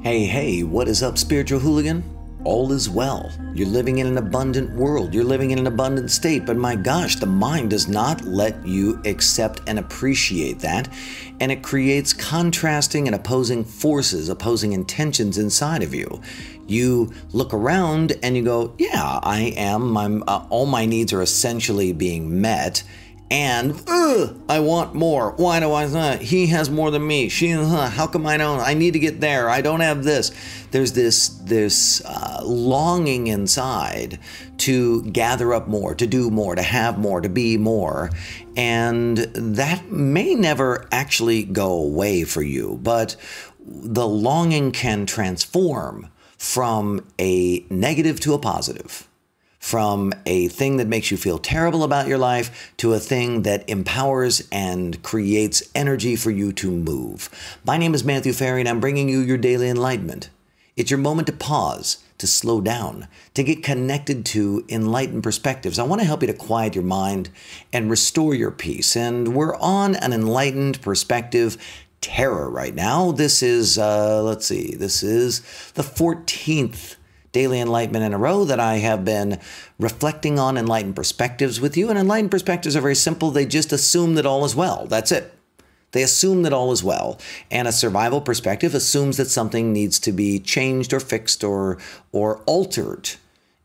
Hey, hey, what is up, spiritual hooligan? All is well. You're living in an abundant world. You're living in an abundant state. But my gosh, the mind does not let you accept and appreciate that. And it creates contrasting and opposing forces, opposing intentions inside of you. You look around and you go, Yeah, I am. Uh, all my needs are essentially being met and ugh, I want more. Why do I? Uh, he has more than me. She. How come I don't? I need to get there. I don't have this. There's this this uh, longing inside to gather up more, to do more, to have more, to be more, and that may never actually go away for you. But the longing can transform from a negative to a positive from a thing that makes you feel terrible about your life to a thing that empowers and creates energy for you to move. My name is Matthew Ferry, and I'm bringing you your daily enlightenment. It's your moment to pause, to slow down, to get connected to enlightened perspectives. I want to help you to quiet your mind and restore your peace. And we're on an enlightened perspective terror right now. This is, uh, let's see, this is the 14th daily enlightenment in a row that I have been reflecting on enlightened perspectives with you. And enlightened perspectives are very simple. They just assume that all is well. That's it. They assume that all is well. And a survival perspective assumes that something needs to be changed or fixed or, or altered.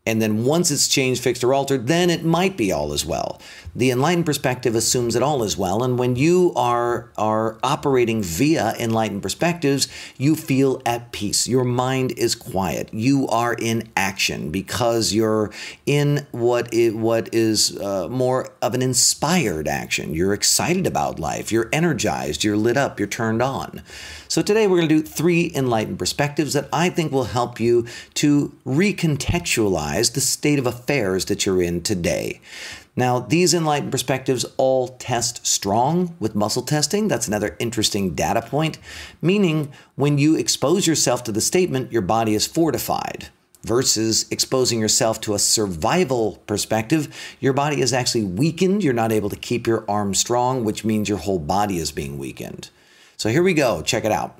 And then once it's changed, fixed, or altered, then it might be all as well. The enlightened perspective assumes that all is well. And when you are, are operating via enlightened perspectives, you feel at peace. Your mind is quiet. You are in action because you're in what is, what is uh, more of an inspired action. You're excited about life. You're energized. You're lit up. You're turned on. So today we're going to do three enlightened perspectives that I think will help you to recontextualize the state of affairs that you're in today. Now, these enlightened perspectives all test strong with muscle testing. That's another interesting data point, meaning when you expose yourself to the statement, your body is fortified versus exposing yourself to a survival perspective, your body is actually weakened. You're not able to keep your arm strong, which means your whole body is being weakened. So here we go. Check it out.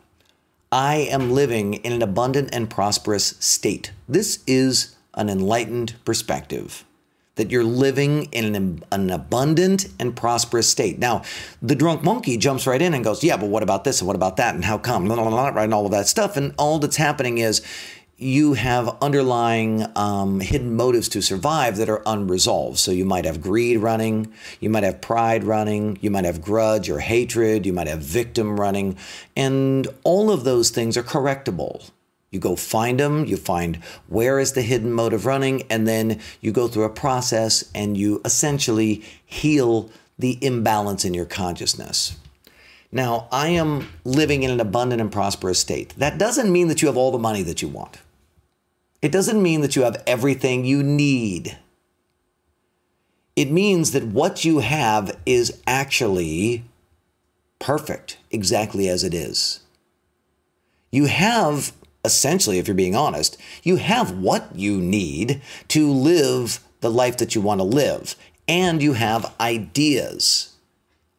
I am living in an abundant and prosperous state. This is an enlightened perspective that you're living in an, an, abundant and prosperous state. Now, the drunk monkey jumps right in and goes, Yeah, but what about this and what about that and how come? And all of that stuff. And all that's happening is you have underlying um, hidden motives to survive that are unresolved. So you might have greed running, you might have pride running, you might have grudge or hatred, you might have victim running, and all of those things are correctable. You go find them, you find where is the hidden motive running, and then you go through a process and you essentially heal the imbalance in your consciousness. Now, I am living in an abundant and prosperous state. That doesn't mean that you have all the money that you want. It doesn't mean that you have everything you need. It means that what you have is actually perfect, exactly as it is. You have, essentially, if you're being honest, you have what you need to live the life that you want to live, and you have ideas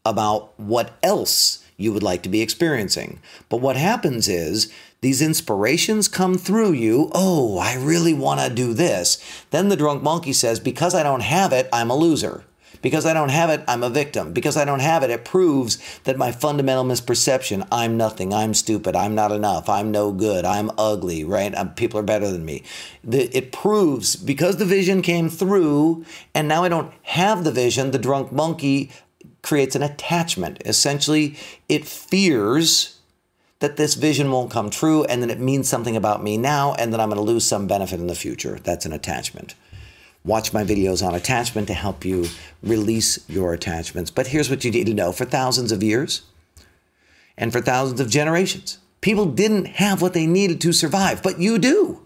about what else you would like to be experiencing. But what happens is these inspirations come through you. Oh, I really want to do this. Then the drunk monkey says, Because I don't have it, I'm a loser. Because I don't have it, I'm a victim. Because I don't have it, it proves that my fundamental misperception I'm nothing, I'm stupid, I'm not enough, I'm no good, I'm ugly, right? I'm, people are better than me. The, it proves because the vision came through and now I don't have the vision, the drunk monkey creates an attachment. Essentially, it fears that this vision won't come true and that it means something about me now and that I'm going to lose some benefit in the future. That's an attachment. Watch my videos on attachment to help you release your attachments. But here's what you need to know for thousands of years and for thousands of generations, people didn't have what they needed to survive, but you do.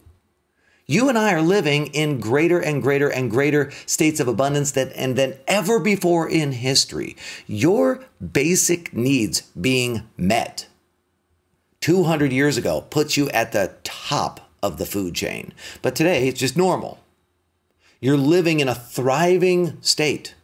You and I are living in greater and greater and greater states of abundance than, and than ever before in history. Your basic needs being met 200 years ago puts you at the top of the food chain. But today it's just normal. You're living in a thriving state,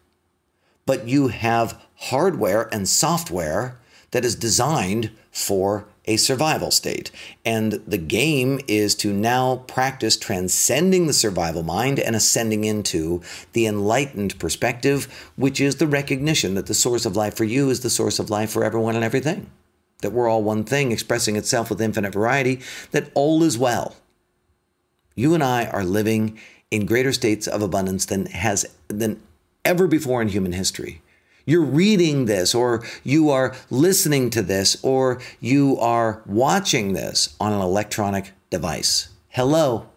but you have hardware and software that is designed for a survival state. And the game is to now practice transcending the survival mind and ascending into the enlightened perspective, which is the recognition that the source of life for you is the source of life for everyone and everything. That we're all one thing expressing itself with infinite variety, that all is well. You and I are living in greater states of abundance than has than ever before in human history you're reading this, or you are listening to this, or you are watching this on an electronic device. Hello.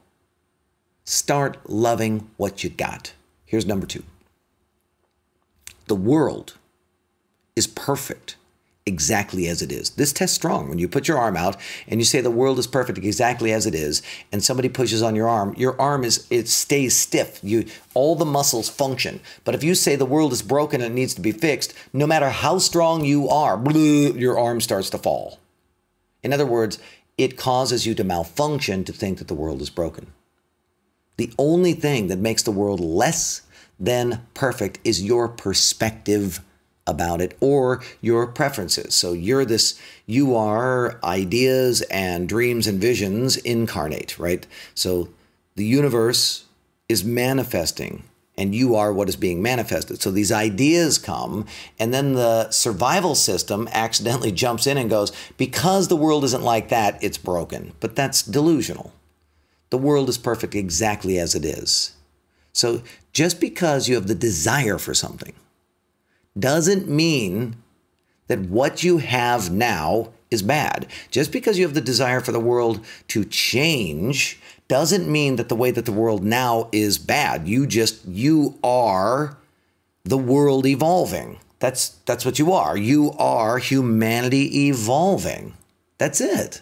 Start loving what you got. Here's number two the world is perfect exactly as it is. This test strong. When you put your arm out and you say the world is perfect exactly as it is, and somebody pushes on your arm, your arm is it stays stiff. You all the muscles function. But if you say the world is broken and it needs to be fixed, no matter how strong you are, your arm starts to fall. In other words, it causes you to malfunction to think that the world is broken. The only thing that makes the world less than perfect is your perspective about it or your preferences. So you're this, you are ideas and dreams and visions incarnate, right? So the universe is manifesting and you are what is being manifested. So these ideas come, and then the survival system accidentally jumps in and goes, because the world isn't like that, it's broken. But that's delusional. The world is perfect exactly as it is. So just because you have the desire for something, doesn't mean that what you have now is bad. Just because you have the desire for the world to change doesn't mean that the way that the world now is bad. You just you are the world evolving. That's that's what you are. You are humanity evolving. That's it.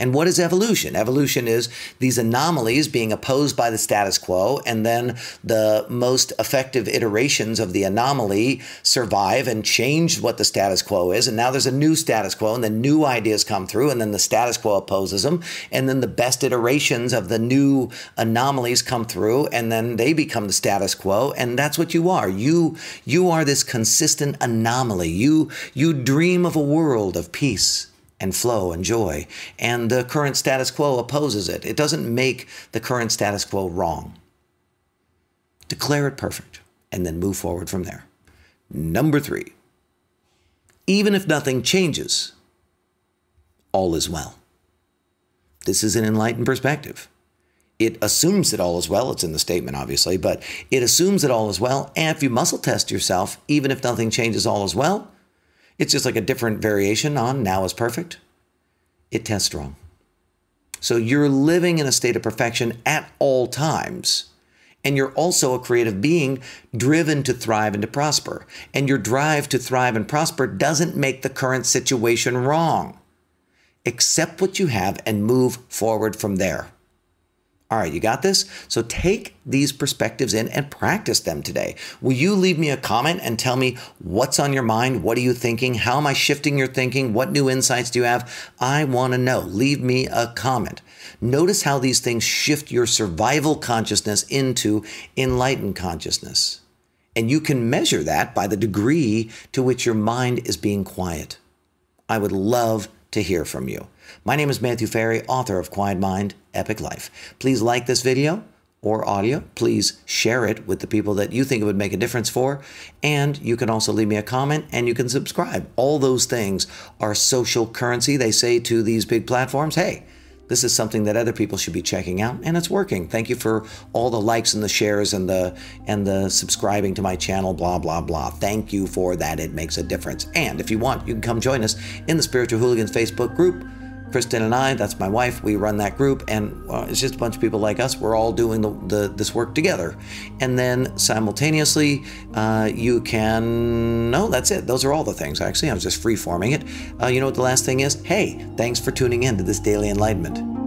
And what is evolution? Evolution is these anomalies being opposed by the status quo, and then the most effective iterations of the anomaly survive and change what the status quo is. And now there's a new status quo, and then new ideas come through, and then the status quo opposes them. And then the best iterations of the new anomalies come through, and then they become the status quo. And that's what you are. You you are this consistent anomaly. You you dream of a world of peace and flow and joy. And the current status quo opposes it. It doesn't make the current status quo wrong. Declare it perfect and then move forward from there. Number three, even if nothing changes, all is well. This is an enlightened perspective. It assumes that all is well. It's in the statement, obviously, but it assumes that all is well. And if you muscle test yourself, even if nothing changes, all is well, it's just like a different variation on now is perfect. It tests wrong. So you're living in a state of perfection at all times. And you're also a creative being driven to thrive and to prosper. And your drive to thrive and prosper doesn't make the current situation wrong. Accept what you have and move forward from there. All right, you got this? So take these perspectives in and practice them today. Will you leave me a comment and tell me what's on your mind? What are you thinking? How am I shifting your thinking? What new insights do you have? I want to know. Leave me a comment. Notice how these things shift your survival consciousness into enlightened consciousness. And you can measure that by the degree to which your mind is being quiet. I would love to hear from you. My name is Matthew Ferry, author of Quiet Mind, Epic Life. Please like this video or audio. Please share it with the people that you think it would make a difference for. And you can also leave me a comment and you can subscribe. All those things are social currency. They say to these big platforms, hey, this is something that other people should be checking out and it's working thank you for all the likes and the shares and the and the subscribing to my channel blah blah blah thank you for that it makes a difference and if you want you can come join us in the spiritual hooligans facebook group Kristen and I, that's my wife, we run that group, and well, it's just a bunch of people like us. We're all doing the, the this work together. And then simultaneously, uh, you can, no, that's it. Those are all the things, actually. I was just free forming it. Uh, you know what the last thing is? Hey, thanks for tuning in to this daily enlightenment.